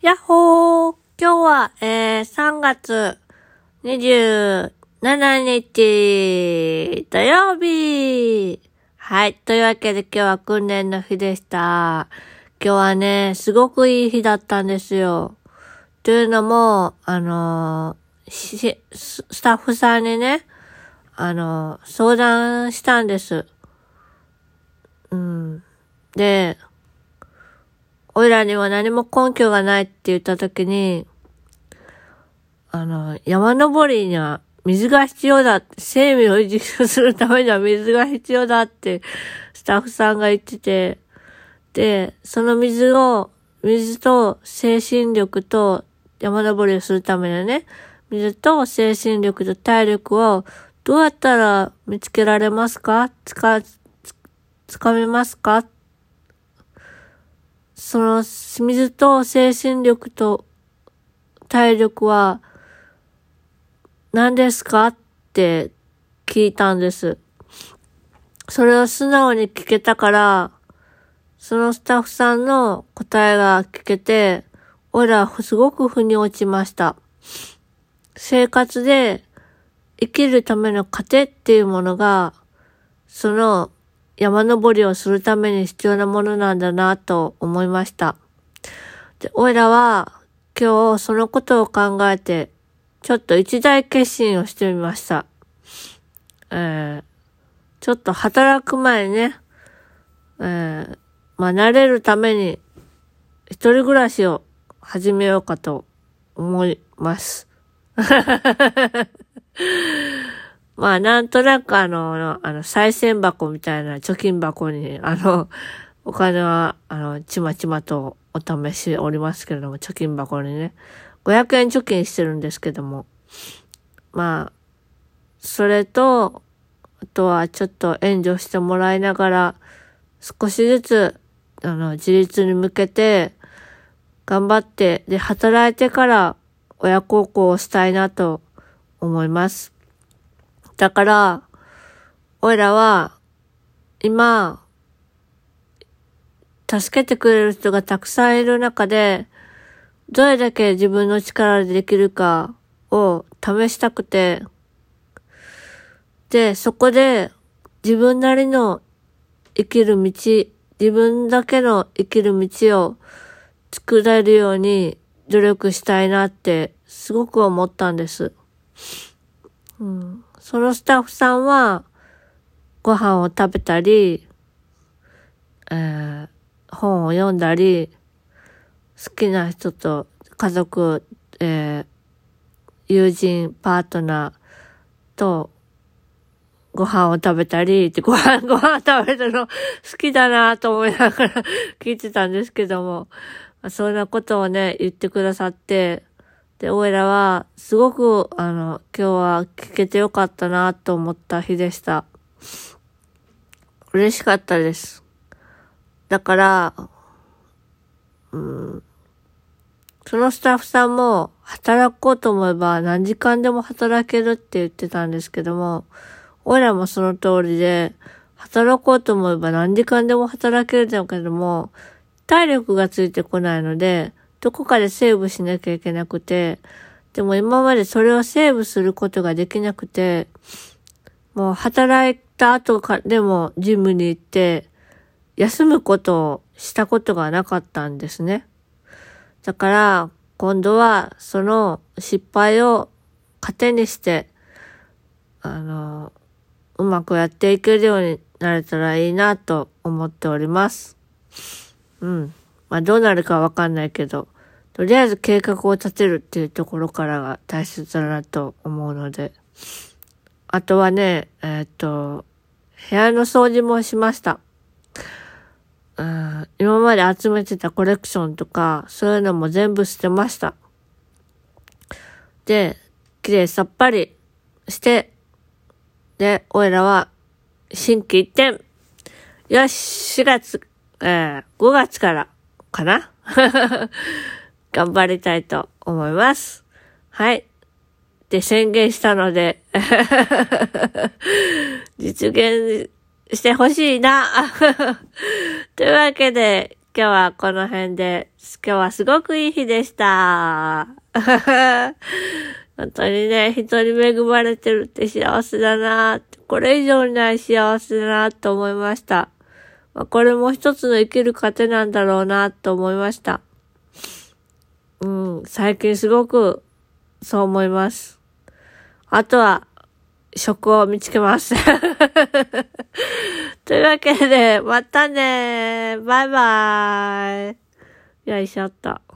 やっほー今日は、えー、3月27日土曜日はい。というわけで今日は訓練の日でした。今日はね、すごくいい日だったんですよ。というのも、あのー、スタッフさんにね、あのー、相談したんです。うん。で、おいらには何も根拠がないって言ったときに、あの、山登りには水が必要だ。生命を維持するためには水が必要だってスタッフさんが言ってて、で、その水を、水と精神力と山登りをするためのね、水と精神力と体力をどうやったら見つけられますか？つか、つかめますか？その水と精神力と体力は何ですか？って聞いたんです。それを素直に聞けたから、そのスタッフさんの答えが聞けて、おいらすごく腑に落ちました。生活で生きるための糧っていうものが、その山登りをするために必要なものなんだなと思いました。で、おいらは今日そのことを考えて、ちょっと一大決心をしてみました。えー、ちょっと働く前ね、えー、まあ、慣れるために、一人暮らしを始めようかと思います。まあ、なんとなくあの、あの、再銭箱みたいな貯金箱に、あの、お金は、あの、ちまちまとお試しおりますけれども、貯金箱にね、500円貯金してるんですけども、まあ、それと、あとはちょっと援助してもらいながら、少しずつ、あの、自立に向けて、頑張って、で、働いてから親孝行をしたいなと思います。だから、おいらは、今、助けてくれる人がたくさんいる中で、どれだけ自分の力でできるかを試したくて、で、そこで自分なりの生きる道、自分だけの生きる道を作れるように努力したいなってすごく思ったんです。うん、そのスタッフさんは、ご飯を食べたり、えー、本を読んだり、好きな人と家族、えー、友人、パートナーとご飯を食べたり、ご飯、ご飯食べるの好きだなと思いながら 聞いてたんですけども、そんなことをね、言ってくださって、で、おいらは、すごく、あの、今日は聞けてよかったなと思った日でした。嬉しかったです。だから、うん、そのスタッフさんも、働こうと思えば何時間でも働けるって言ってたんですけども、おいらもその通りで、働こうと思えば何時間でも働けるんだけども、体力がついてこないので、どこかでセーブしなきゃいけなくて、でも今までそれをセーブすることができなくて、もう働いた後かでもジムに行って、休むことをしたことがなかったんですね。だから、今度はその失敗を糧にして、あの、うまくやっていけるようになれたらいいなと思っております。うん。まあどうなるかわかんないけど、とりあえず計画を立てるっていうところからが大切だなと思うので。あとはね、えー、っと、部屋の掃除もしました。うん、今まで集めてたコレクションとか、そういうのも全部捨てました。で、綺麗さっぱりして、で、おいらは、新規一点。よし、4月、えー、5月からかな？頑張りたいと思います。はい。で宣言したので 実現してほしいな というわけで、今日はこの辺で、今日はすごくいい日でした。本当にね、人に恵まれてるって幸せだな、これ以上にない幸せだなと思いました。まあ、これも一つの生きる糧なんだろうなと思いました。うん、最近すごくそう思います。あとは、職を見つけます。というわけで、またねバイバーイ。よいしょっと。